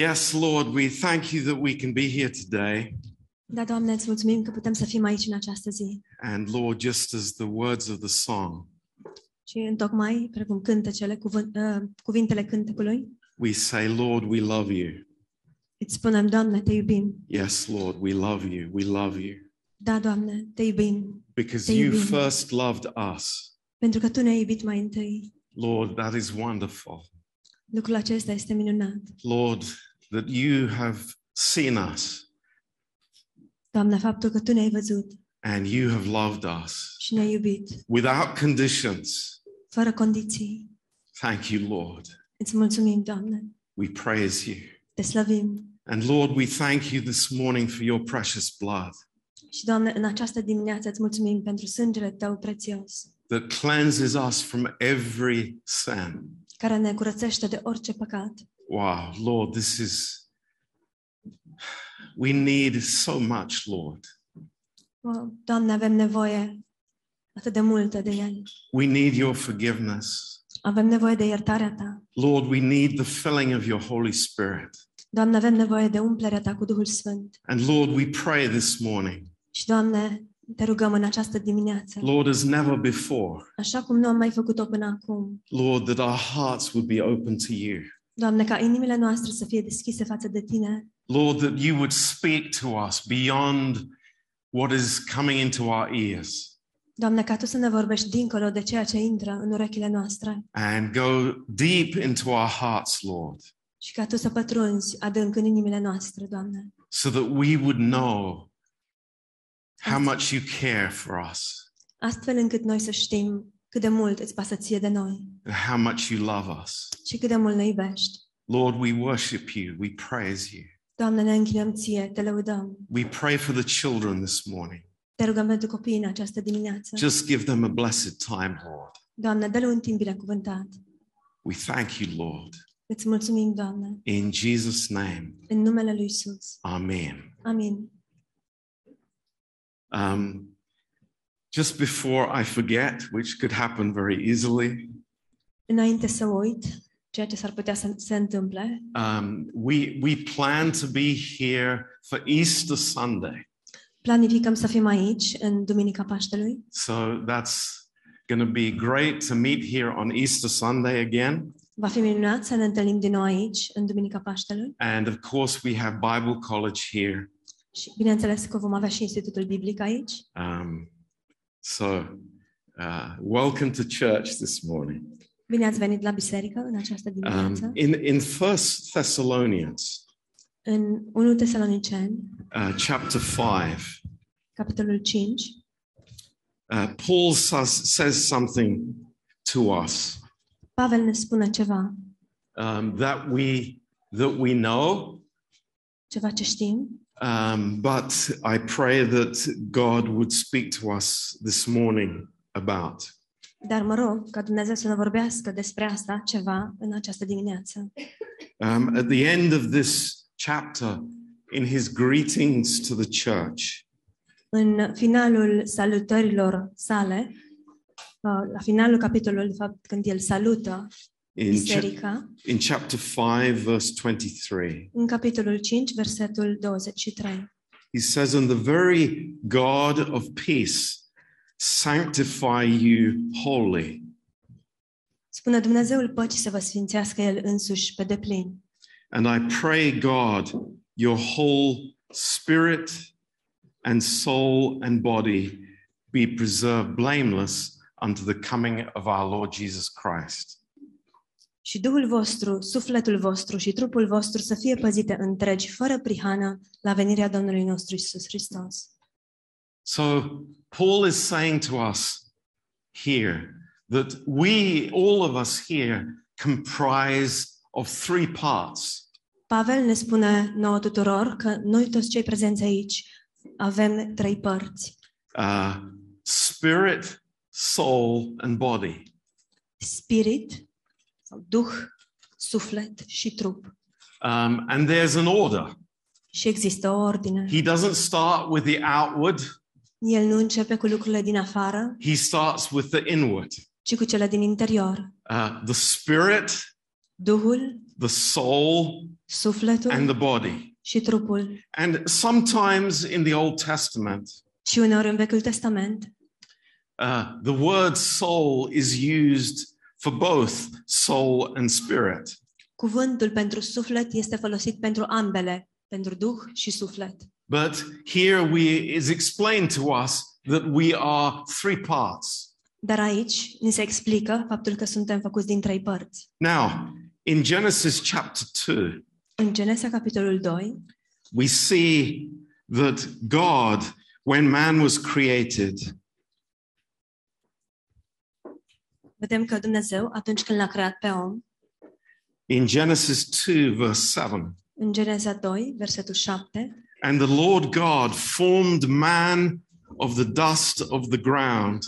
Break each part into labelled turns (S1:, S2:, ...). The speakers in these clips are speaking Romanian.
S1: Yes, Lord, we thank you that we can be here today.
S2: Da, Doamne, îți mulțumim că putem să fim aici în această zi.
S1: And Lord, just as the words of the song,
S2: Și întocmai, precum cântecele, cuvânt, uh, cuvintele cântecului,
S1: we say, Lord, we love you.
S2: îți spunem, Doamne, te iubim.
S1: Yes, Lord, we love you. We love you.
S2: Da, Doamne, te iubim.
S1: Because
S2: Te
S1: you
S2: iubim.
S1: first loved us.
S2: Pentru că Tu ne-ai iubit mai întâi.
S1: Lord, that is wonderful.
S2: Lucrul acesta este minunat.
S1: Lord, that you have seen us
S2: Doamne, faptul că Tu ne-ai văzut
S1: and you have loved us
S2: și ne-ai iubit,
S1: without conditions.
S2: fără condiții.
S1: Thank you, Lord.
S2: Îți mulțumim, Doamne.
S1: We praise you.
S2: Te slăvim.
S1: And Lord, we thank you this morning for your precious blood
S2: Și, Doamne, în această dimineață îți mulțumim pentru sângele Tău prețios,
S1: that cleanses us from every sin.
S2: care ne curățește de orice păcat.
S1: Wow, Lord, this is, we need so much, Lord.
S2: O, Doamne, avem nevoie atât de multă de El.
S1: We need your forgiveness.
S2: Avem nevoie de iertarea Ta.
S1: Lord, we need the filling of your Holy Spirit.
S2: Doamne, avem nevoie de umplerea Ta cu Duhul Sfânt.
S1: And Lord, we pray this morning,
S2: Și, Doamne, te rugăm în această dimineață,
S1: Lord, as never before,
S2: așa cum nu am mai făcut-o până acum,
S1: Lord, that our hearts would be open to you.
S2: Doamne, ca inimile noastre să fie deschise față de Tine.
S1: Lord, that you would speak to us beyond what is coming into our ears.
S2: Doamne, ca Tu să ne vorbești dincolo de ceea ce intră în urechile noastre.
S1: And go deep into our hearts, Lord,
S2: și ca Tu să pătrunzi adânc în inimile noastre, Doamne,
S1: so that we would know how much you care for us.
S2: Astfel încât noi să știm cât de mult îți pasă ție de noi.
S1: and how much you love us.
S2: și cât de mult ne iubești.
S1: Lord, we worship you. We praise you.
S2: Doamne, ne închinăm ție, te lăudăm.
S1: We pray for the children this morning.
S2: Te rugăm pentru copii în această dimineață.
S1: Just give them a blessed time, Lord.
S2: Doamne, dă-le un timp binecuvântat.
S1: We thank you, Lord.
S2: Îți mulțumim, Doamne,
S1: In Jesus' name,
S2: în numele Lui Isus.
S1: Amen.
S2: Amin.
S1: Um, just before I forget, which could happen very easily,
S2: Înainte să uit, ceea ce s-ar putea să se întâmple,
S1: um, we we plan to be here for Easter Sunday.
S2: planificăm să fim aici în Duminica Paștelui.
S1: So that's going to be great to meet here on Easter Sunday again.
S2: Va fi minunat să ne întâlnim din nou aici, în Duminica Paștelui.
S1: And of course, we have Bible College here.
S2: Și bineînțeles că vom avea și Institutul Biblic aici.
S1: Um, so, uh, welcome to church this morning.
S2: Bine ați venit la biserică în această dimineață.
S1: Um, in in First Thessalonians,
S2: În 1 Tesaloniceni,
S1: uh, chapter five,
S2: capitolul 5,
S1: uh, Paul says, says something to us
S2: Pavel ne spune ceva,
S1: um, that we that we know,
S2: ceva ce știm,
S1: um, but I pray that God would speak to us this morning about.
S2: Dar mă rog ca Dumnezeu să ne vorbească despre asta ceva în această dimineață.
S1: Um, at the end of this chapter, in his greetings to the church,
S2: În finalul salutărilor sale, uh, la finalul capitolului, de fapt, când el salută
S1: in, cha-
S2: biserica,
S1: in chapter 5, verse 23,
S2: în capitolul 5, versetul 23.
S1: he says, And the very God of peace sanctify you wholly.
S2: Spune să vă sfințească El însuși pe deplin.
S1: And I pray, God, your whole spirit and soul and body be preserved blameless unto the coming of our Lord Jesus Christ.
S2: Și Duhul vostru, sufletul vostru și trupul vostru să fie păzite întregi, fără prihană, la venirea Domnului nostru Isus Hristos.
S1: So, Paul is saying to us here that we, all of us here, comprise of three parts.
S2: Pavel ne spune nouă tuturor că noi toți cei prezenți aici avem trei părți.
S1: Uh, spirit, soul, and body.
S2: Spirit, Duh, suflet și trup.
S1: Um, and there's an order.
S2: Și există o ordine.
S1: He doesn't start with the outward,
S2: El nu începe cu lucrurile din afară,
S1: he starts with the inward.
S2: ci cu cele din interior.
S1: Uh, the spirit,
S2: Duhul,
S1: the soul,
S2: sufletul
S1: and the body.
S2: și trupul.
S1: And sometimes in the Old Testament,
S2: Și uneori în Vechiul Testament,
S1: uh, the word soul is used for both soul and spirit.
S2: cuvântul pentru suflet este folosit pentru ambele, pentru duh și suflet.
S1: But here we is explained to us that we are three parts.
S2: Dar aici ni se explică faptul că suntem făcuți din trei părți.
S1: Now, in Genesis chapter 2,
S2: În Genesa, capitolul 2,
S1: we see that God, when man was created,
S2: vedem că Dumnezeu, atunci când l-a creat pe om,
S1: in Genesis 2, verse 7,
S2: în Genesa 2, versetul 7,
S1: and the Lord God formed man of the dust of the ground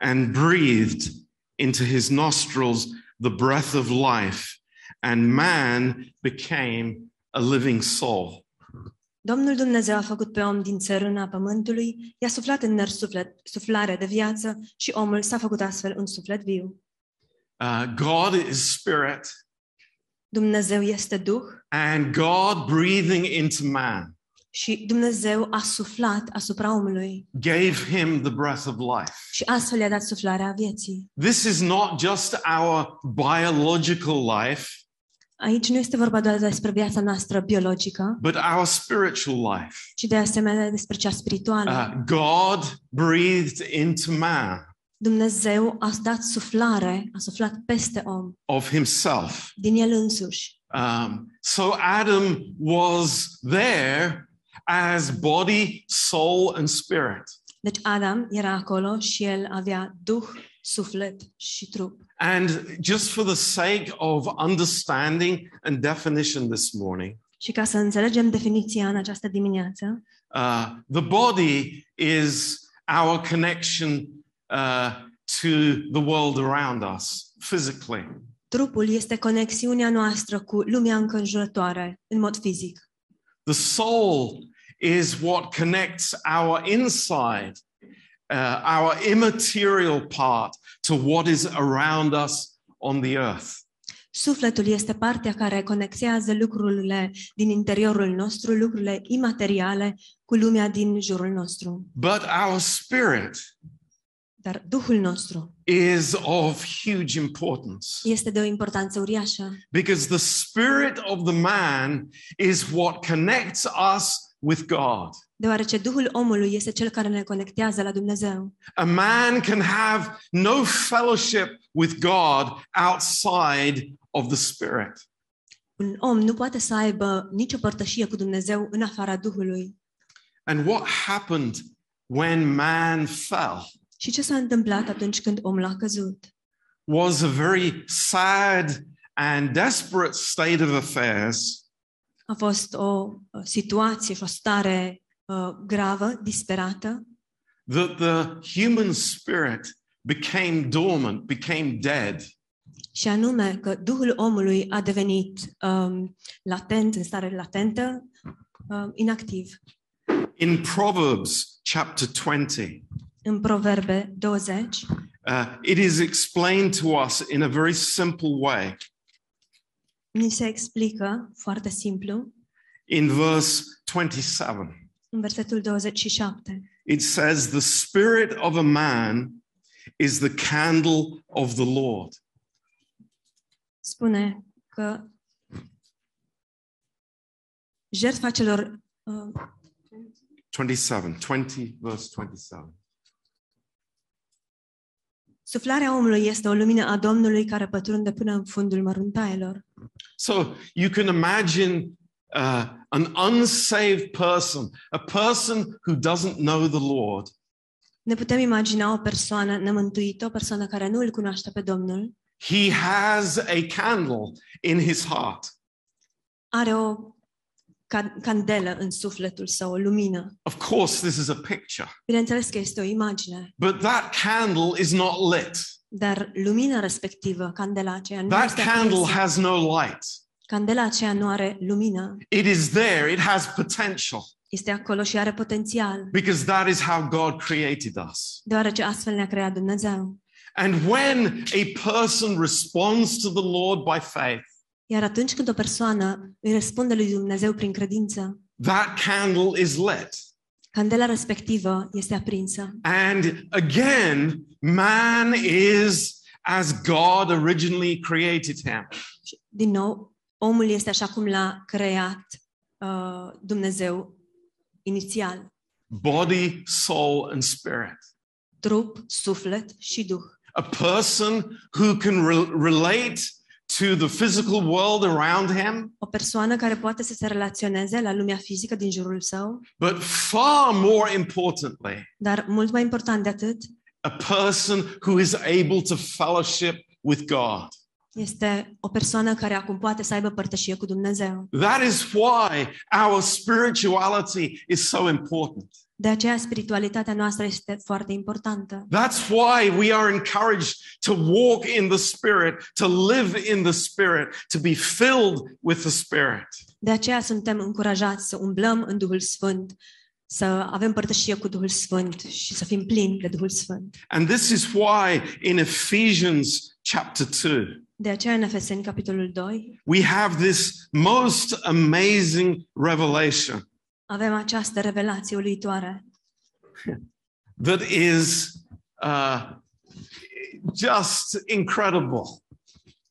S1: and breathed into his nostrils the breath of life, and man became a living soul.
S2: Domnul Dumnezeu a făcut pe om din țărâna pământului, i-a suflat în nări suflet, suflare de viață și omul s-a făcut astfel un suflet viu.
S1: Uh, God is spirit,
S2: Dumnezeu este Duh
S1: and God breathing into man
S2: și Dumnezeu a suflat asupra omului
S1: gave him the breath of life.
S2: și astfel i-a dat suflarea vieții.
S1: This is not just our biological life,
S2: Aici nu este vorba doar despre viața noastră biologică,
S1: but our spiritual life.
S2: ci de asemenea despre cea spirituală.
S1: Uh, God breathed into man
S2: Dumnezeu a dat suflare, a suflat peste om,
S1: of himself.
S2: din el însuși.
S1: Um, so Adam was there as body, soul, and spirit.
S2: Deci Adam era acolo și el avea duh, suflet și trup.
S1: And just for the sake of understanding and definition this morning,
S2: Și ca să înțelegem definiția în această dimineață,
S1: uh, the body is our connection uh, to the world around us physically.
S2: trupul este conexiunea noastră cu lumea înconjurătoare, în mod fizic.
S1: The soul is what connects our inside, uh, our immaterial part, to what is around us on the earth.
S2: Sufletul este partea care conectează lucrurile din interiorul nostru, lucrurile imateriale, cu lumea din jurul nostru.
S1: But our spirit
S2: Dar Duhul nostru
S1: is of huge importance
S2: este de o importanță uriașă,
S1: because the spirit of the man is what connects us with God.
S2: deoarece Duhul omului este cel care ne conectează la Dumnezeu.
S1: A man can have no fellowship with God outside of the spirit.
S2: Un om nu poate să aibă nicio părtășie cu Dumnezeu în afara Duhului.
S1: And what happened when man fell
S2: Și ce s-a întâmplat atunci când omul a căzut?
S1: was a very sad and desperate state of affairs
S2: A fost o uh, situație și o stare uh, gravă, disperată,
S1: that the human spirit became dormant, became dead.
S2: și anume că Duhul omului a devenit um, latent, în stare latentă, um, inactiv.
S1: In Proverbs chapter 20,
S2: În Proverbe 20
S1: uh, it is explained to us in a very simple way.
S2: Ni se explică foarte simplu
S1: In verse 27,
S2: în versetul 27.
S1: it says, The spirit of a man is the candle of the Lord.
S2: Spune că jertfa celor uh,
S1: 27, 20, verse 27.
S2: Suflarea omului este o lumină a Domnului care pătrunde până în fundul măruntaielor.
S1: So you can imagine uh, an unsaved person, a person who doesn't know the Lord,
S2: Ne putem imagina o persoană nemântuită, o persoană care nu îl cunoaște pe Domnul,
S1: he has a candle in his heart.
S2: are o ca- candelă în sufletul său, o lumină.
S1: Of course, this is a picture,
S2: Bineînțeles că este o imagine,
S1: but that candle is not lit.
S2: dar lumina respectivă, candela aceea, nu
S1: That
S2: este
S1: candle
S2: aprinsă.
S1: has no light.
S2: Candela aceea nu are lumină,
S1: It is there, it has potential
S2: este acolo și are potențial,
S1: because that is how God created us.
S2: deoarece astfel ne-a creat Dumnezeu.
S1: And when a person responds to the Lord by faith,
S2: Iar atunci când o persoană îi răspunde lui Dumnezeu prin credință,
S1: that candle is lit.
S2: candela respectivă este aprinsă.
S1: And again, man is as God originally created him.
S2: Din nou, omul este așa cum l-a creat uh, Dumnezeu inițial.
S1: Body, soul, and spirit.
S2: Trup, suflet și duh.
S1: A person who can re- relate to the physical world around him,
S2: O persoană care poate să se relaționeze la lumea fizică din jurul său,
S1: but far more importantly,
S2: dar mult mai important de atât,
S1: a person who is able to fellowship with God.
S2: este o persoană care acum poate să aibă părtășie cu Dumnezeu.
S1: That is why our spirituality is so important.
S2: De aceea spiritualitatea noastră este foarte importantă.
S1: That's why we are encouraged to walk in the Spirit, to live in the Spirit, to be filled with the Spirit.
S2: De aceea suntem încurajați să umblăm în Duhul Sfânt, să avem părtășie cu Duhul Sfânt și să fim plini de Duhul Sfânt.
S1: And this is why in Ephesians chapter 2,
S2: De aceea în Efeseni, capitolul 2,
S1: we have this most amazing revelation
S2: avem această revelație uluitoare,
S1: that is uh, just incredible.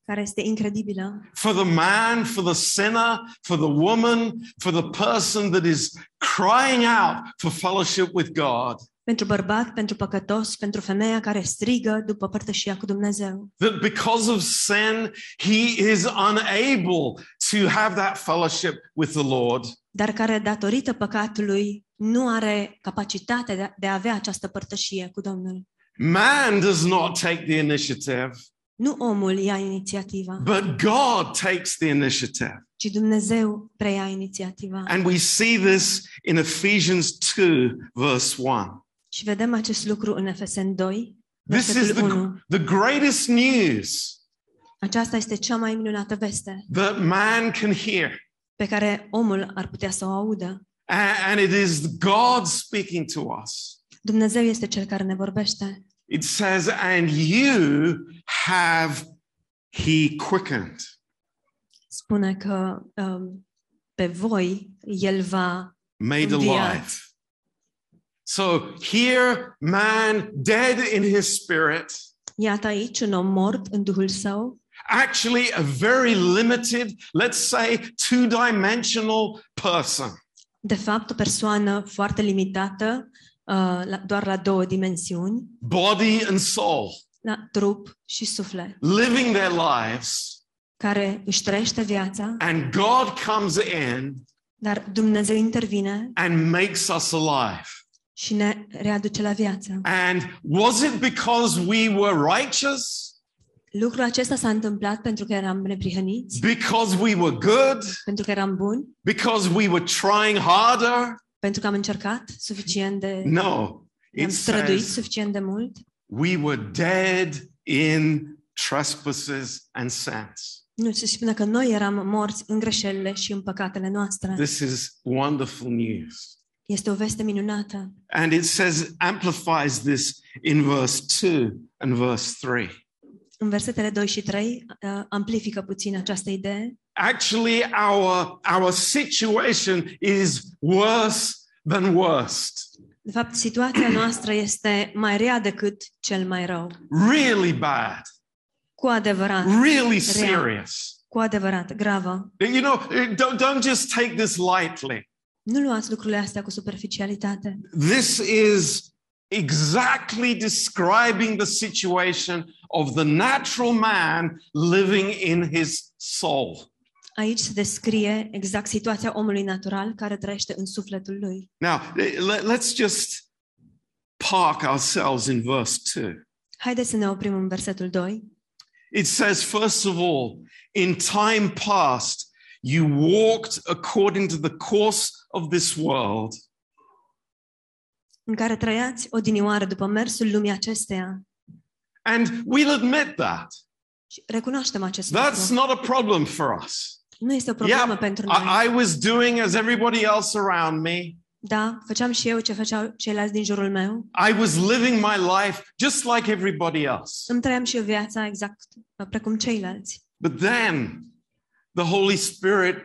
S2: care este incredibilă.
S1: For the man, for the sinner, for the woman, for the person that is crying out for fellowship with God,
S2: Pentru bărbat, pentru păcătos, pentru femeia care strigă după părtășia cu Dumnezeu.
S1: that because of sin, he is unable to have that fellowship with the Lord.
S2: Dar care, datorită păcatului, nu are capacitatea de a, de a avea această părtășie cu Domnul.
S1: Man does not take the initiative,
S2: Nu omul ia inițiativa,
S1: but God takes the initiative.
S2: ci Dumnezeu preia inițiativa.
S1: And we see this in Ephesians 2, verse 1.
S2: Și vedem acest lucru în Efeseni 2,
S1: This is
S2: versetul
S1: the,
S2: 1.
S1: the greatest news
S2: Aceasta este cea mai minunată veste
S1: that man can hear.
S2: pe care omul ar putea să o audă.
S1: A- And it is God speaking to us.
S2: Dumnezeu este cel care ne vorbește.
S1: It says, and you have he quickened.
S2: Spune că um, pe voi el va
S1: made
S2: Înviat.
S1: alive. So here, man dead in his spirit,
S2: Iată aici un om mort în duhul său,
S1: actually a very limited, let's say, two dimensional person.
S2: de fapt o persoană foarte limitată, uh, la, doar la două dimensiuni,
S1: body and soul,
S2: la trup și suflet,
S1: living their lives,
S2: care își trăiește viața,
S1: and God comes in
S2: dar Dumnezeu intervine
S1: and makes us alive.
S2: și ne readuce la viață.
S1: And was it because we were righteous?
S2: Lucrul acesta s-a întâmplat pentru că eram neprihăniți,
S1: Because we were good?
S2: pentru că eram buni,
S1: Because we were trying harder?
S2: pentru că am încercat suficient de...
S1: No.
S2: Ne-am
S1: It
S2: străduit
S1: says
S2: suficient de mult.
S1: we were dead in trespasses and sins.
S2: Nu, se spune că noi eram morți în greșelile și în păcatele noastre.
S1: This is wonderful news.
S2: Este o veste minunată.
S1: And it says, amplifies this in verse 2 and verse 3.
S2: În versetele 2 și 3 uh, amplifică puțin această idee.
S1: Actually, our, our situation is worse than worst.
S2: De fapt, situația noastră este mai rea decât cel mai rău.
S1: Really bad.
S2: Cu adevărat,
S1: Really serious.
S2: cu adevărat, gravă.
S1: You know, don't, don't just take this lightly.
S2: Nu luați lucrurile astea cu superficialitate.
S1: This is exactly describing the situation of the natural man living in his soul.
S2: Aici se descrie exact situația omului natural care trăiește în sufletul lui.
S1: Now, let- let's just park ourselves in verse 2.
S2: Haideți să ne oprim în versetul 2.
S1: It says, first of all, in time past, you walked according to the course of this world,
S2: în care trăiați odinioară după mersul lumii acesteia.
S1: and we'll admit that.
S2: Și recunoaștem acest
S1: That's
S2: lucru.
S1: not a problem for us.
S2: Nu este o problemă
S1: Yeah,
S2: pentru noi.
S1: I, I was doing as everybody else around me.
S2: Da, făceam și eu ce făceau ceilalți din jurul meu.
S1: I was living my life just like everybody else.
S2: Îmi trăiam și eu viața exact precum ceilalți.
S1: But then the Holy Spirit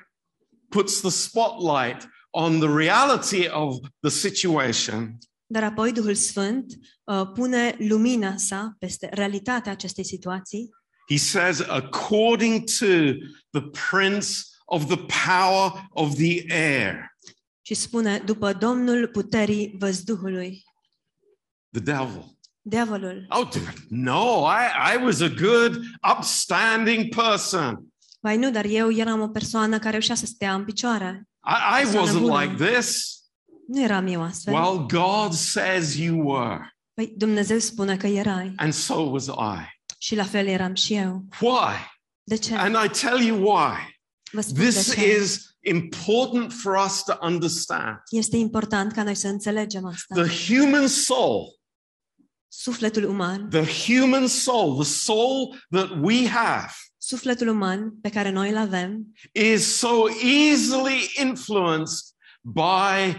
S1: puts the spotlight on the reality of the situation
S2: Dar apoi Duhul Sfânt uh, pune lumina sa peste realitatea acestei situații
S1: He says, according to the prince of the power of the air,
S2: și spune după Domnul puterii văzduhului,
S1: the devil.
S2: diavolul.
S1: Oh, dude, no, I, I was a good, upstanding person.
S2: Vai nu, dar eu eram o persoană care reușea să stea în picioare.
S1: I, I
S2: Persoană
S1: wasn't
S2: bună.
S1: like this.
S2: Nu eram eu astfel.
S1: Well, God says you were,
S2: Păi Dumnezeu spune că erai
S1: and so was I.
S2: și la fel eram și eu.
S1: Why?
S2: De ce?
S1: And I tell you why.
S2: Vă spun de
S1: This
S2: ce.
S1: is important for us to understand.
S2: Este important ca noi să înțelegem asta.
S1: The human soul,
S2: Sufletul uman,
S1: the human soul, the soul that we have,
S2: sufletul uman pe care noi îl avem,
S1: is so easily influenced by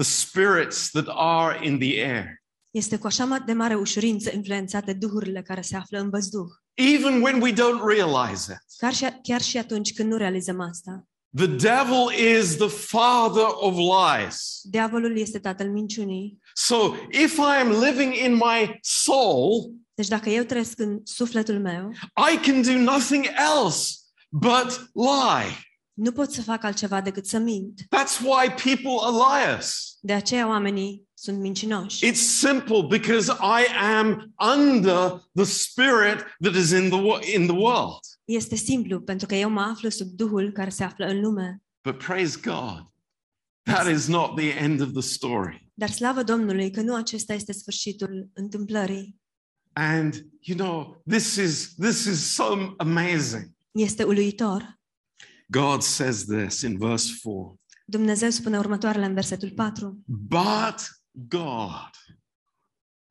S1: the spirits that are in the air.
S2: este cu așa ma- de mare ușurință influențat de duhurile care se află în văzduh.
S1: Even when we don't realize it.
S2: Chiar și, chiar și atunci când nu realizăm asta.
S1: The devil is the father of lies.
S2: Diavolul este tatăl minciunii.
S1: So if I am living in my soul,
S2: Deci dacă eu trăiesc în sufletul meu,
S1: I can do nothing else but lie.
S2: Nu pot să fac altceva decât să mint.
S1: That's why people are liars.
S2: De aceea oamenii sunt mincinoși.
S1: It's simple because I am under the spirit that is in the wo- in the world.
S2: Este simplu, pentru că eu mă aflu sub Duhul care se află în lume.
S1: But praise God, that is not the end of the story.
S2: Dar slavă Domnului că nu acesta este sfârșitul întâmplării.
S1: And you know, this is this is so amazing.
S2: Este uluitor.
S1: God says this in verse 4.
S2: Dumnezeu spune următoarele în versetul 4.
S1: But God.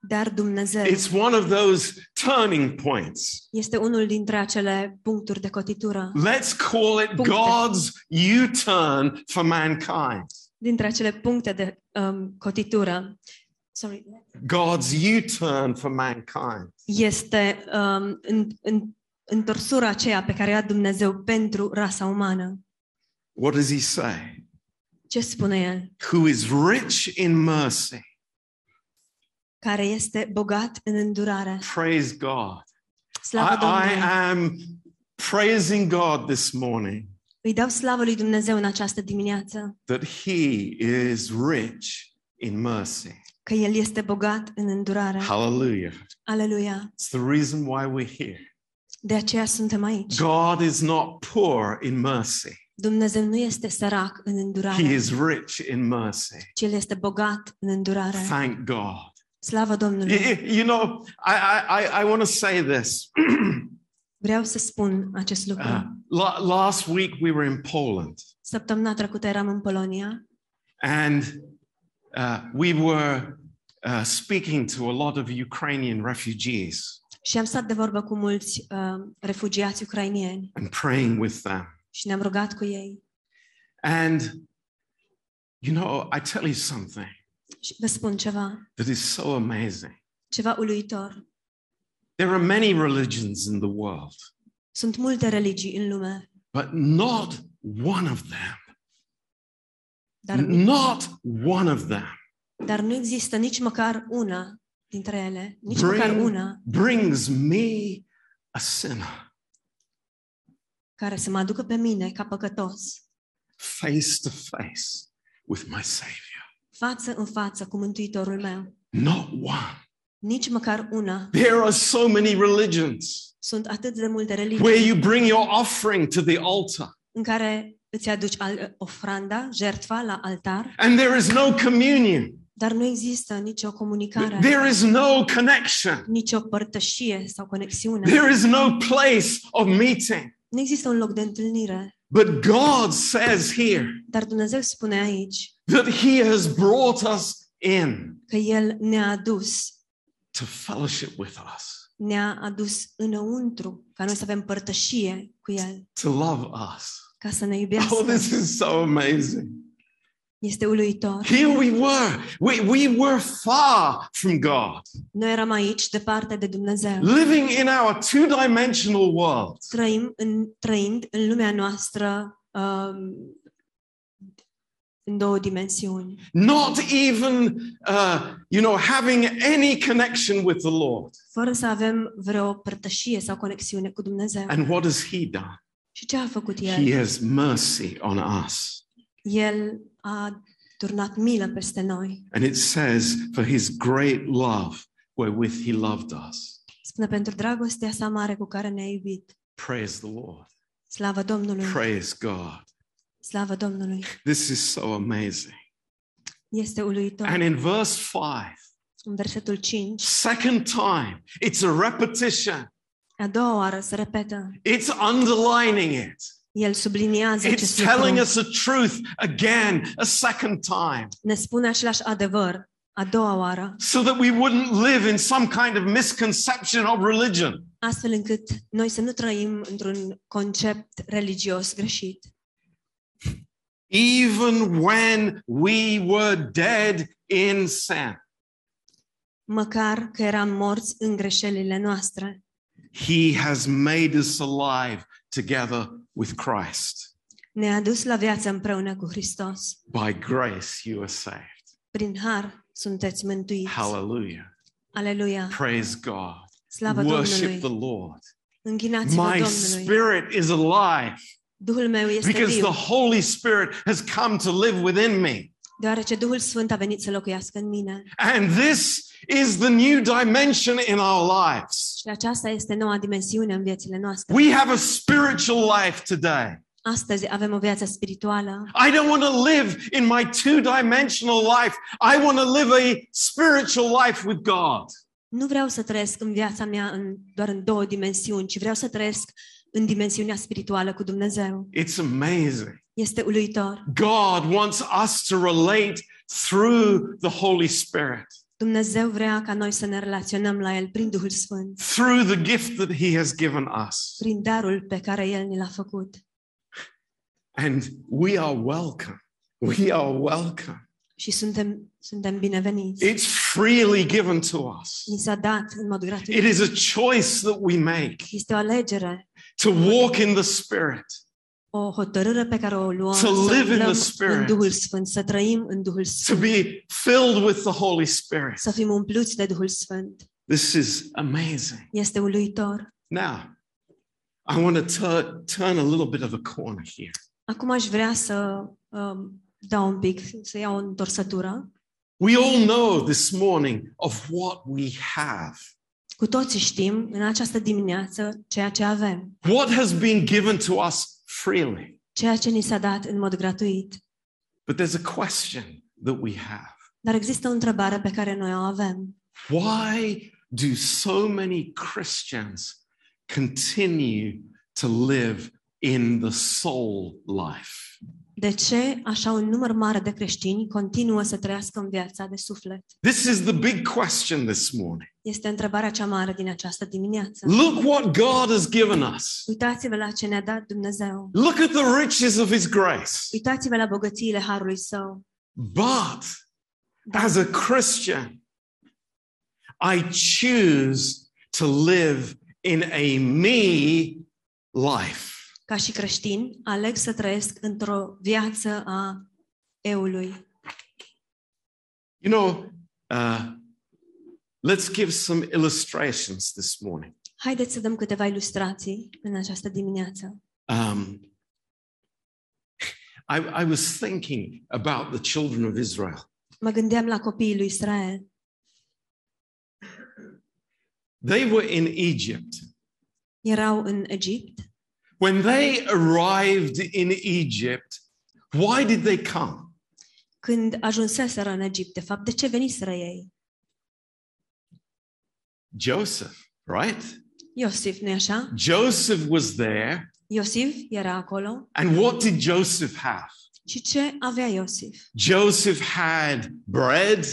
S2: Dar Dumnezeu
S1: It's one of those turning points.
S2: este unul dintre acele puncturi de cotitură,
S1: Let's call it
S2: Puncte.
S1: God's U-turn for mankind.
S2: dintre acele puncte de um, cotitură. Sorry.
S1: God's U-turn for mankind.
S2: Este um, în, în, întorsura aceea pe care o ia Dumnezeu pentru rasa umană.
S1: What does he say?
S2: Ce spune El?
S1: Who is rich in mercy.
S2: Care este bogat în îndurare.
S1: Praise God.
S2: Slavă
S1: I, I
S2: Domnului!
S1: am praising God this morning
S2: Îi dau slavă lui Dumnezeu în această dimineață
S1: that he is rich in mercy.
S2: că El este bogat în îndurare.
S1: Hallelujah.
S2: Aleluia!
S1: It's the reason why we're here.
S2: De aceea suntem aici.
S1: God is not poor in mercy.
S2: Dumnezeu nu este sărac în îndurare.
S1: He is rich in mercy.
S2: ci El este bogat în îndurare.
S1: Thank God.
S2: Slavă
S1: You,
S2: Domnului!
S1: you know, I, I, I- I want to say this.
S2: Vreau să spun acest lucru.
S1: Uh, last week we were in Poland
S2: Săptămâna trecută eram în Polonia
S1: and uh, we were uh, speaking to a lot of Ukrainian refugees
S2: și am stat de vorbă cu mulți uh, refugiați ucrainieni
S1: and praying with them.
S2: și ne-am rugat cu ei.
S1: And, you know, I tell you something
S2: Și vă spun ceva,
S1: that is so amazing.
S2: ceva uluitor.
S1: There are many religions in the world,
S2: Sunt multe religii în lume,
S1: but not one of them,
S2: dar,
S1: not one of them
S2: dar nu există nici măcar una dintre ele, nici măcar
S1: bring,
S2: una
S1: brings me a sinner
S2: care să mă aducă pe mine ca păcătos,
S1: face to face with my Savior.
S2: față în față cu Mântuitorul meu.
S1: Not one.
S2: Nici măcar una.
S1: There are so many religions
S2: Sunt atât de multe
S1: where
S2: religii
S1: you bring your offering to the altar
S2: în care îți aduci al- ofranda, jertfa la altar,
S1: and there is no communion.
S2: Dar nu există nicio comunicare,
S1: There is no connection.
S2: nicio părtășie sau conexiune.
S1: There is no place of meeting.
S2: Nu există un loc de întâlnire.
S1: But God says here
S2: Dar Dumnezeu spune aici
S1: that He has brought us in
S2: că El ne-a adus,
S1: to fellowship with us,
S2: ne-a adus înăuntru, ca noi să avem părtășie cu El,
S1: to love us.
S2: ca să ne
S1: Oh,
S2: iubească.
S1: this is so amazing.
S2: Este uluitor.
S1: Here we were. We, we were far from God,
S2: Noi eram aici, departe de Dumnezeu.
S1: living in our two dimensional world.
S2: Trăim în, trăind în lumea noastră um, în două dimensiuni.
S1: Not even, uh, you know, having any connection with the Lord.
S2: Fără să avem vreo părtășie sau conexiune cu Dumnezeu.
S1: And what has He done?
S2: Și ce a făcut
S1: He
S2: El?
S1: has mercy on us.
S2: El a turnat milă peste noi.
S1: And it says, for His great love wherewith He loved us.
S2: Spune pentru dragostea sa mare cu care ne-a iubit.
S1: Praise the Lord.
S2: Slavă Domnului!
S1: Praise God.
S2: Slavă Domnului!
S1: This is so amazing.
S2: Este uluitor.
S1: And in verse 5,
S2: În versetul 5,
S1: second time, it's a repetition.
S2: a doua oară se repetă.
S1: It's underlining it.
S2: El subliniază
S1: It's telling us the truth again, a second time,
S2: Ne spune același adevăr a doua oară,
S1: so that we wouldn't live in some kind of misconception of religion.
S2: astfel încât noi să nu trăim într-un concept religios greșit.
S1: Even when we were dead in sin,
S2: Măcar că eram morți în greșelile noastre,
S1: He has made us alive together with Christ.
S2: ne-a dus la viață împreună cu Hristos.
S1: By grace, you are saved.
S2: Prin har sunteți mântuiți.
S1: Hallelujah.
S2: Aleluia!
S1: Praise God.
S2: Slavă
S1: Worship the Lord.
S2: Înghinați-vă
S1: My
S2: Domnului!
S1: spirit is alive
S2: Duhul meu este
S1: because
S2: viu,
S1: the Holy Spirit has come to live within me.
S2: deoarece Duhul Sfânt a venit să locuiască în mine.
S1: And this is the new dimension in our lives.
S2: Și aceasta este noua dimensiune în viețile noastre.
S1: We have a spiritual life today.
S2: Astăzi avem o viață spirituală.
S1: I don't want to live in my two dimensional life. I want to live a spiritual life with God.
S2: Nu vreau să trăiesc în viața mea în, doar în două dimensiuni, ci vreau să trăiesc în dimensiunea spirituală cu Dumnezeu.
S1: It's amazing.
S2: Este uluitor.
S1: God wants us to relate through the Holy Spirit,
S2: Dumnezeu vrea ca noi să ne relaționăm la El prin Duhul Sfânt,
S1: through the gift that He has given us.
S2: prin darul pe care El ni l-a făcut.
S1: And we are welcome. We are welcome.
S2: Și suntem, suntem bineveniți.
S1: It's freely given to us.
S2: Ni s-a dat în mod
S1: It
S2: gratuit.
S1: is a choice that we make
S2: Este o alegere,
S1: to walk in the Spirit,
S2: o hotărâre pe care o luăm
S1: To
S2: să
S1: live in the Spirit.
S2: în Duhul Sfânt, să trăim în Duhul
S1: to be filled with the Holy Spirit.
S2: să fim umpluți de Duhul Sfânt.
S1: This is amazing.
S2: Este uluitor.
S1: Now, I want to turn a little bit of a corner here.
S2: Acum aș vrea să um, dau un pic, să iau o întorsătură.
S1: We all know this morning of what we have,
S2: Cu toții știm în această dimineață ceea ce avem,
S1: what has been given to us freely.
S2: ceea ce ni s-a dat în mod gratuit.
S1: But there's a question that we have
S2: Dar există o întrebare pe care noi o avem.
S1: Why do so many Christians continue to live in the soul life?
S2: De ce așa un număr mare de creștini continuă să trăiască în viața de suflet?
S1: This is the big question this morning.
S2: Este întrebarea cea mare din această dimineață.
S1: Look what God has given us.
S2: Uitați-vă la ce ne-a dat Dumnezeu.
S1: Look at the riches of His grace.
S2: Uitați-vă la bogățiile Harului Său.
S1: But
S2: Dar
S1: as a Christian, I choose to live in a me life.
S2: Ca și creștin, aleg să trăiesc într-o viață a eului.
S1: You know, uh, let's give some illustrations this morning.
S2: Haideți să dăm câteva ilustrații în această dimineață.
S1: Um, I, I was thinking about the children of Israel.
S2: Mă gândeam la copiii lui Israel.
S1: They were in Egypt.
S2: Erau în Egipt.
S1: When they arrived in Egypt, why did they come?
S2: Când ajunseseră în Egipt, de fapt, de ce veniseră ei?
S1: Joseph, right?
S2: Iosif, nu așa?
S1: Joseph was there.
S2: Iosif era acolo.
S1: And what did Joseph have?
S2: Și ce avea Iosif?
S1: Joseph had bread.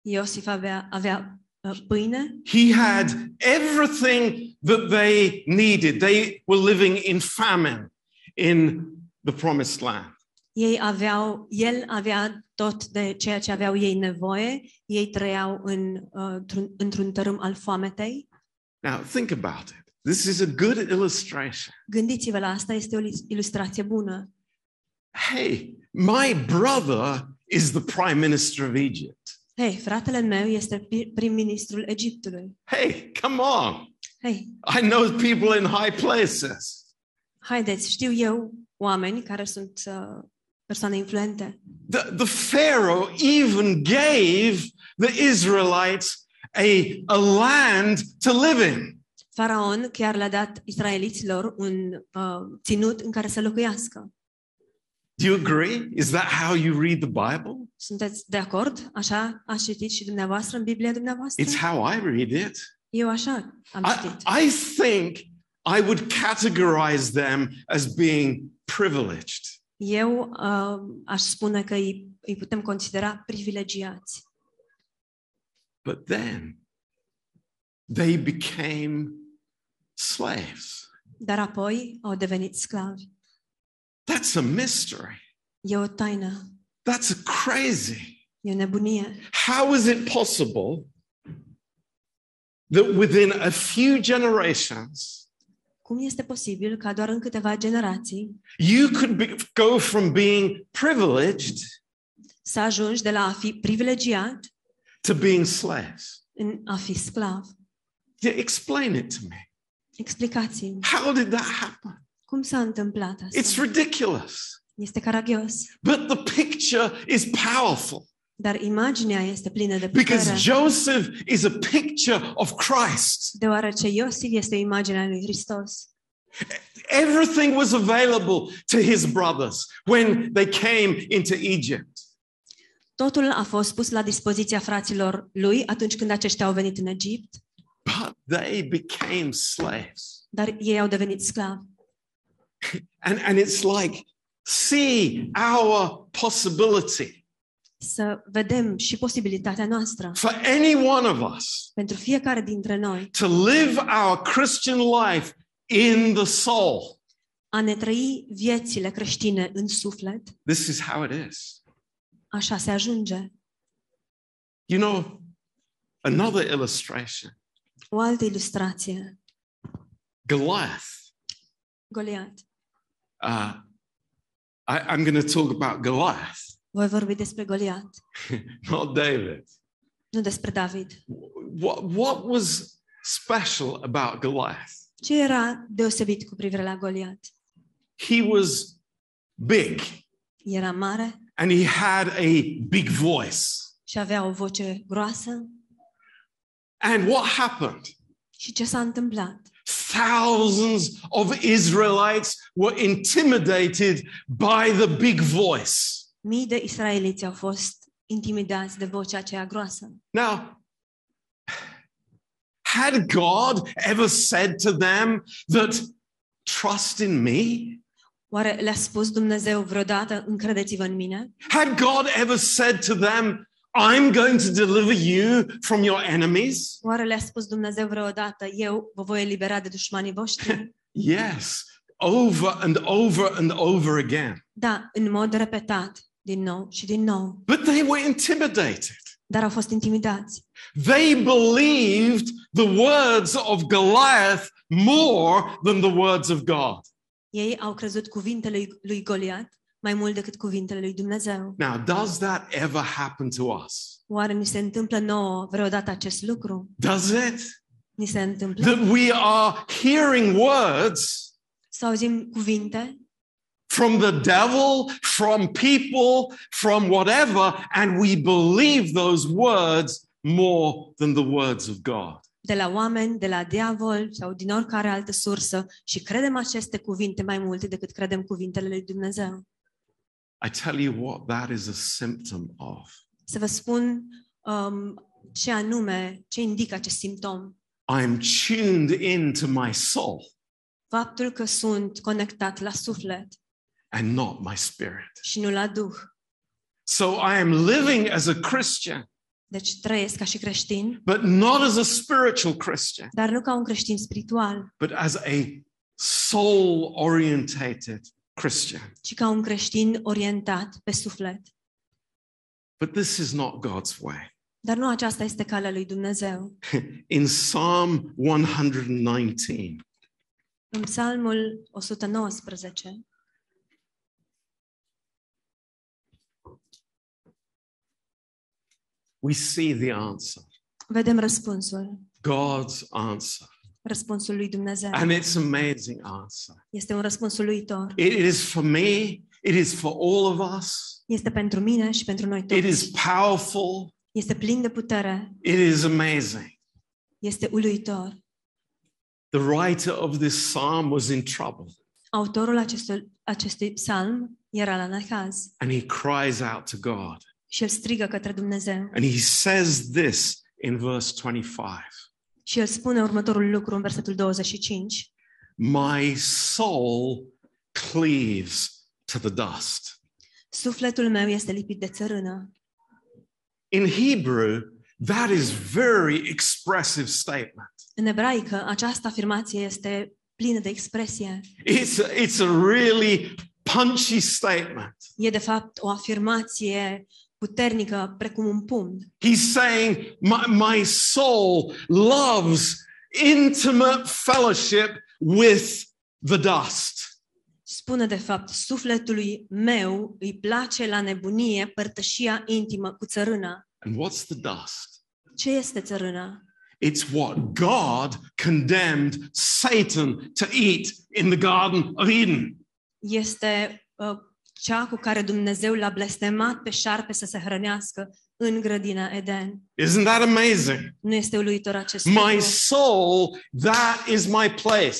S2: Iosif avea, avea pâine,
S1: He had everything that they needed. They were living in famine in the promised land.
S2: Ei aveau, el avea tot de ceea ce aveau ei nevoie, ei trăiau în, uh, într-un, într-un tărâm al foametei.
S1: Now, think about it. This is a good illustration.
S2: Gândiți-vă la asta, este o ilustrație bună.
S1: Hey, my brother is the prime minister of Egypt.
S2: Hei, fratele meu este pi- prim-ministrul Egiptului.
S1: Hey, come on.
S2: Hei,
S1: I know people in high places.
S2: haideți, știu eu oameni care sunt uh, persoane influente.
S1: The, the Pharaoh even gave the Israelites a, a land to live in.
S2: Faraon chiar le-a dat israeliților un uh, ținut în care să locuiască.
S1: Do you agree? Is that how you read the Bible?
S2: Sunteți de acord? Așa ați citit și dumneavoastră în Biblia dumneavoastră?
S1: It's how I read it.
S2: Eu așa am
S1: I,
S2: citit.
S1: I think I would categorize them as being privileged.
S2: Eu uh, aș spune că îi, îi putem considera privilegiați.
S1: But then they became slaves.
S2: Dar apoi au devenit sclavi.
S1: That's a mystery.
S2: E o taină,
S1: That's crazy.
S2: e o nebunie.
S1: How is it possible that within a few generations,
S2: Cum este posibil ca doar în câteva generații
S1: you could be, go from being privileged
S2: să ajungi de la a fi privilegiat
S1: to being slaves?
S2: în a fi sclav?
S1: Yeah, explain it to me.
S2: Explicați-mi,
S1: How did that happen?
S2: cum s-a întâmplat
S1: It's ridiculous.
S2: Este caragios,
S1: But the picture is powerful
S2: dar imaginea este plină de
S1: because
S2: putere,
S1: Joseph is a picture of Christ.
S2: deoarece Iosif este imaginea lui Hristos.
S1: Everything was available to his brothers when they came into Egypt.
S2: Totul a fost pus la dispoziția fraților lui atunci când aceștia au venit în Egipt,
S1: But they became slaves.
S2: dar ei au devenit sclavi.
S1: And, and it's like, see our possibility
S2: Să vedem și posibilitatea noastră
S1: for any one of us
S2: pentru fiecare dintre noi
S1: to live our Christian life in the soul.
S2: a ne trăi viețile creștine în suflet,
S1: This is how it is.
S2: așa se ajunge.
S1: You know, another illustration
S2: O altă ilustrație,
S1: Goliath.
S2: Goliat.
S1: Uh, I, I'm going to talk about Goliath,
S2: Voi vorbi despre Goliat,
S1: not David.
S2: nu despre David.
S1: What, what was special about Goliath?
S2: Ce era deosebit cu privire la Goliat?
S1: He was big
S2: Era mare
S1: and he had a big voice.
S2: și avea o voce groasă.
S1: And what happened?
S2: Și ce s-a întâmplat?
S1: Thousands of Israelites were intimidated by the big voice.
S2: Mii de israeliți au fost intimidați de vocea aceea groasă.
S1: Now, had God ever said to them that trust in me?
S2: Oare le-a spus Dumnezeu vreodată, încredeți-vă în mine?
S1: Had God ever said to them, I'm going to deliver you from your enemies?
S2: Oare le-a spus Dumnezeu vreodată, eu vă voi elibera de dușmanii voștri?
S1: Yes, over and over and over again.
S2: Da, în mod repetat, din nou și din nou.
S1: But they were intimidated.
S2: Dar au fost intimidați.
S1: They believed the words of Goliath more than the words of God.
S2: Ei au crezut cuvintele lui, lui Goliat mai mult decât cuvintele lui Dumnezeu.
S1: Now, does that ever happen to us?
S2: Oare ni se întâmplă nouă vreodată acest lucru?
S1: Does it?
S2: Ni se întâmplă
S1: That we are hearing words
S2: să auzim cuvinte
S1: from the devil, from people, from whatever, and we believe those words more than the words of God.
S2: de la oameni, de la diavol sau din oricare altă sursă și credem aceste cuvinte mai multe decât credem cuvintele lui Dumnezeu.
S1: I tell you what, that is a symptom of.
S2: Să vă spun um, ce anume, ce indică acest simptom.
S1: I'm tuned into my soul
S2: Faptul că sunt conectat la suflet
S1: and not my spirit.
S2: și nu la Duh.
S1: So I am living as a Christian,
S2: Deci trăiesc ca și creștin,
S1: but not as a spiritual Christian,
S2: dar nu ca un creștin spiritual,
S1: but as a soul orientated Christian.
S2: ci ca un creștin orientat pe suflet.
S1: But this is not God's way.
S2: Dar nu aceasta este calea lui Dumnezeu.
S1: In Psalm 119,
S2: În Psalmul 119,
S1: we see the answer,
S2: vedem răspunsul.
S1: God's answer.
S2: Răspunsul lui Dumnezeu.
S1: And it's amazing answer.
S2: Este un răspuns uluitor.
S1: It is for me, it is for all of us.
S2: Este pentru mine și pentru noi
S1: It is
S2: toți.
S1: powerful,
S2: Este plin de putere.
S1: it is amazing.
S2: Este uluitor.
S1: The writer of this psalm was in trouble
S2: Autorul acestui, acestui psalm era la necaz
S1: and he cries out to God.
S2: și el strigă către Dumnezeu.
S1: And he says this in verse 25
S2: Și el spune următorul lucru în versetul 25.
S1: My soul cleaves to the dust.
S2: Sufletul meu este lipit de țărână.
S1: In Hebrew, that is very expressive statement.
S2: În ebraică, această afirmație este plină de expresie.
S1: It's a, it's a really punchy statement.
S2: E de fapt o afirmație puternică, precum un pumn.
S1: He's saying, my, my soul loves intimate fellowship with the dust.
S2: Spune de fapt, sufletului meu îi place la nebunie părtășia intimă cu țărâna.
S1: And what's the dust?
S2: Ce este țărâna?
S1: It's what God condemned Satan to eat in the Garden of Eden.
S2: Este uh, cea cu care Dumnezeu l-a blestemat pe șarpe să se hrănească în grădina Eden.
S1: Isn't that amazing?
S2: Nu este uluitor acest
S1: My
S2: lucru?
S1: soul, that is my place.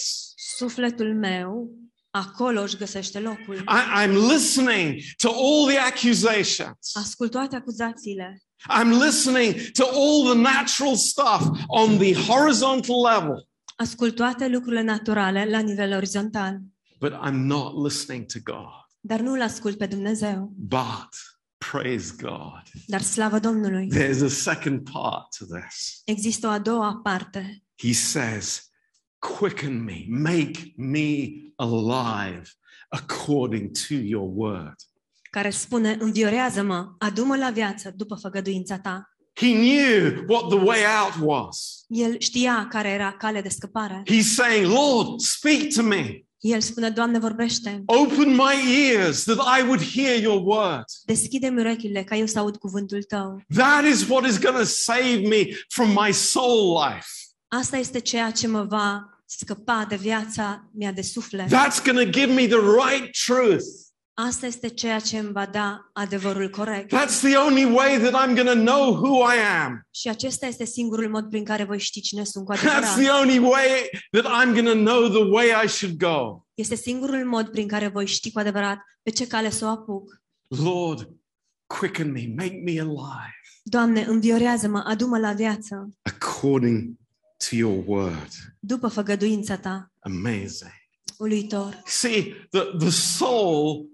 S2: Sufletul meu acolo își găsește locul.
S1: I, I'm listening to all the accusations.
S2: Ascult toate acuzațiile.
S1: I'm listening to all the natural stuff on the horizontal level,
S2: Ascult toate lucrurile naturale la nivel orizontal.
S1: but I'm not listening to God.
S2: Dar nu-L ascult pe Dumnezeu.
S1: But praise God.
S2: Dar slavă Domnului.
S1: There's a second part to this.
S2: Există o a doua parte.
S1: He says, Quicken me, make me alive according to your word.
S2: care spune, înviorează-mă, adu-mă la viață după făgăduința ta.
S1: He knew what the way out was.
S2: El știa care era calea de scăpare.
S1: He's saying, Lord, speak to me.
S2: El spune, Doamne, vorbește,
S1: Open my ears that I would hear your word.
S2: deschide-mi urechile ca eu să aud cuvântul tău.
S1: That is what is going to save me from my soul life.
S2: Asta este ceea ce mă va scăpa de viața mea de suflet.
S1: That's going to give me the right truth.
S2: Asta este ceea ce îmi va da adevărul corect.
S1: That's the only way that I'm going to know who I am.
S2: Și acesta este singurul mod prin care voi ști cine sunt cu
S1: That's
S2: adevărat.
S1: the only way that I'm going to know the way I should go.
S2: Este singurul mod prin care voi ști cu adevărat pe ce cale să o apuc.
S1: Lord, quicken me, make me alive
S2: Doamne, înviorează-mă, adu-mă la viață,
S1: according to your word.
S2: după făgăduința ta.
S1: Amazing.
S2: Uluitor.
S1: See, the, the soul,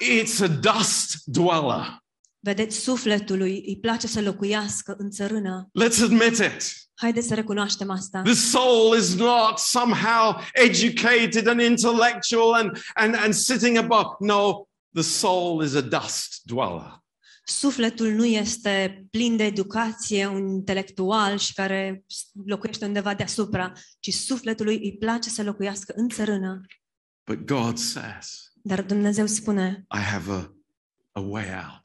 S1: it's a dust dweller.
S2: Vedeți, sufletului îi place să locuiască în țărână.
S1: Let's admit it.
S2: Haideți să recunoaștem asta.
S1: The soul is not somehow educated and intellectual and, and, and sitting above. No, the soul is a dust dweller.
S2: Sufletul nu este plin de educație, un intelectual și care locuiește undeva deasupra, ci sufletului îi place să locuiască în țărână.
S1: But God says,
S2: Dar Dumnezeu spune,
S1: I have a, a way out.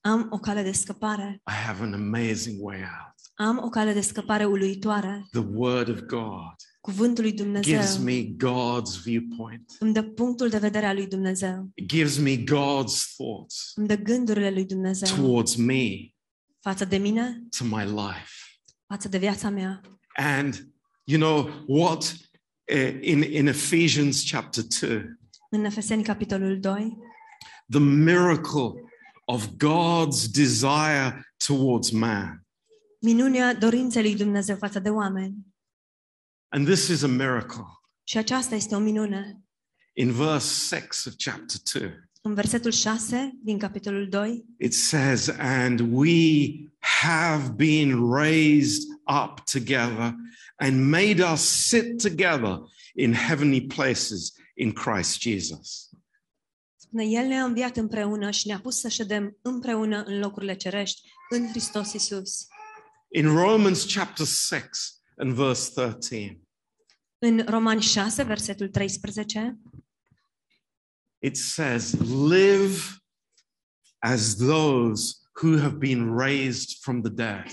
S2: am o cale de scăpare,
S1: I have an amazing way out.
S2: am o cale de scăpare uluitoare.
S1: The word of God
S2: Cuvântul lui
S1: gives
S2: Dumnezeu
S1: me God's viewpoint.
S2: îmi dă punctul de vedere al lui Dumnezeu,
S1: It gives me God's thoughts
S2: îmi dă gândurile lui Dumnezeu
S1: towards me,
S2: față de mine,
S1: to my life.
S2: față de viața mea.
S1: And you know what? Uh, in, in Ephesians chapter 2,
S2: În Efeseni, capitolul 2,
S1: the miracle of God's desire towards man.
S2: minunea dorinței lui Dumnezeu față de oameni.
S1: And this is a miracle.
S2: Și aceasta este o minune.
S1: In verse 6 of chapter 2,
S2: În versetul 6 din capitolul 2,
S1: it says, And we have been raised up together and made us sit together in heavenly places in Christ Jesus.
S2: Spune, El ne-a înviat împreună și ne-a pus să ședem împreună în locurile cerești, în Hristos Isus.
S1: In Romans chapter 6 and verse 13,
S2: În Romani 6, versetul 13,
S1: it says, Live as those who have been raised from the dead.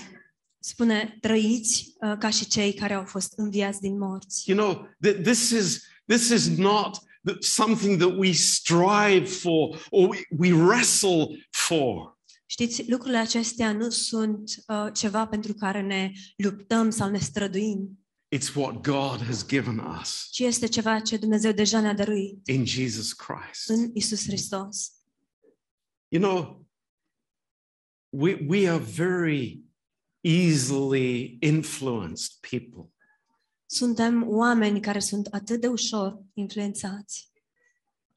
S2: spune, trăiți uh, ca și cei care au fost înviați din morți.
S1: You know, th- this is this is not something that we strive for or we, wrestle for.
S2: Știți, lucrurile acestea nu sunt uh, ceva pentru care ne luptăm sau ne străduim,
S1: It's what God has given us
S2: ci este ceva ce Dumnezeu deja ne-a dăruit
S1: in Jesus Christ.
S2: în Isus Hristos.
S1: You know, we, we are very easily influenced people.
S2: Suntem oameni care sunt atât de ușor influențați.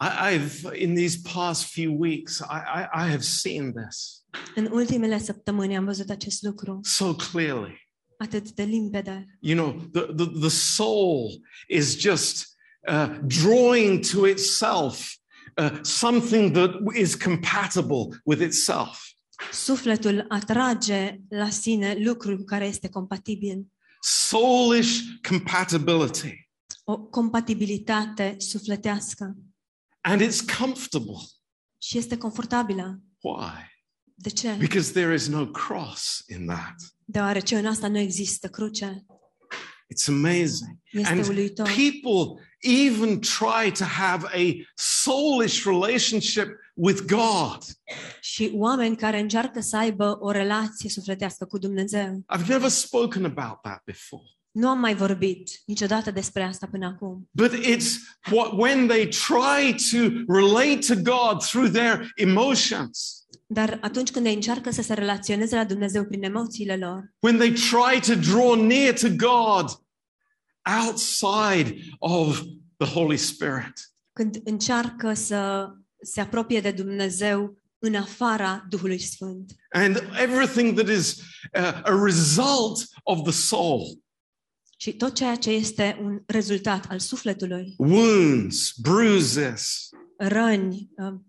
S1: I, I've, in these past few weeks, I, I, I have seen this
S2: În ultimele săptămâni am văzut acest lucru
S1: so clearly.
S2: atât de limpede.
S1: You know, the, the, the soul is just uh, drawing to itself uh, something that is compatible with itself.
S2: Sufletul atrage la sine lucrul care este compatibil.
S1: Soulish compatibility.
S2: O compatibilitate sufletească
S1: And it's comfortable.
S2: și este confortabilă.
S1: Why?
S2: De ce?
S1: Because there is no cross in that.
S2: Deoarece în asta nu există cruce.
S1: It's amazing.
S2: Este
S1: And
S2: uluitor.
S1: people even try to have a soulish relationship with God.
S2: Și oameni care încearcă să aibă o relație sufletească cu Dumnezeu.
S1: I've never spoken about that before.
S2: Nu am mai vorbit niciodată despre asta până acum.
S1: But it's what when they try to relate to God through their emotions,
S2: Dar atunci când ei încearcă să se relaționeze la Dumnezeu prin emoțiile lor,
S1: when they try to draw near to God outside of the Holy Spirit,
S2: când încearcă să se apropie de Dumnezeu în afara Duhului Sfânt.
S1: and everything that is uh, a result of the soul,
S2: Și tot ceea ce este un rezultat al sufletului,
S1: wounds, bruises,
S2: răni, uh,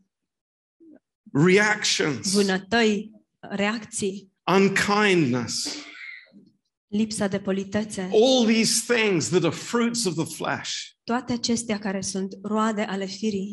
S1: reactions,
S2: vânătăi, reacții,
S1: unkindness,
S2: lipsa de politețe,
S1: all these things that are fruits of the flesh.
S2: toate acestea care sunt roade ale firii,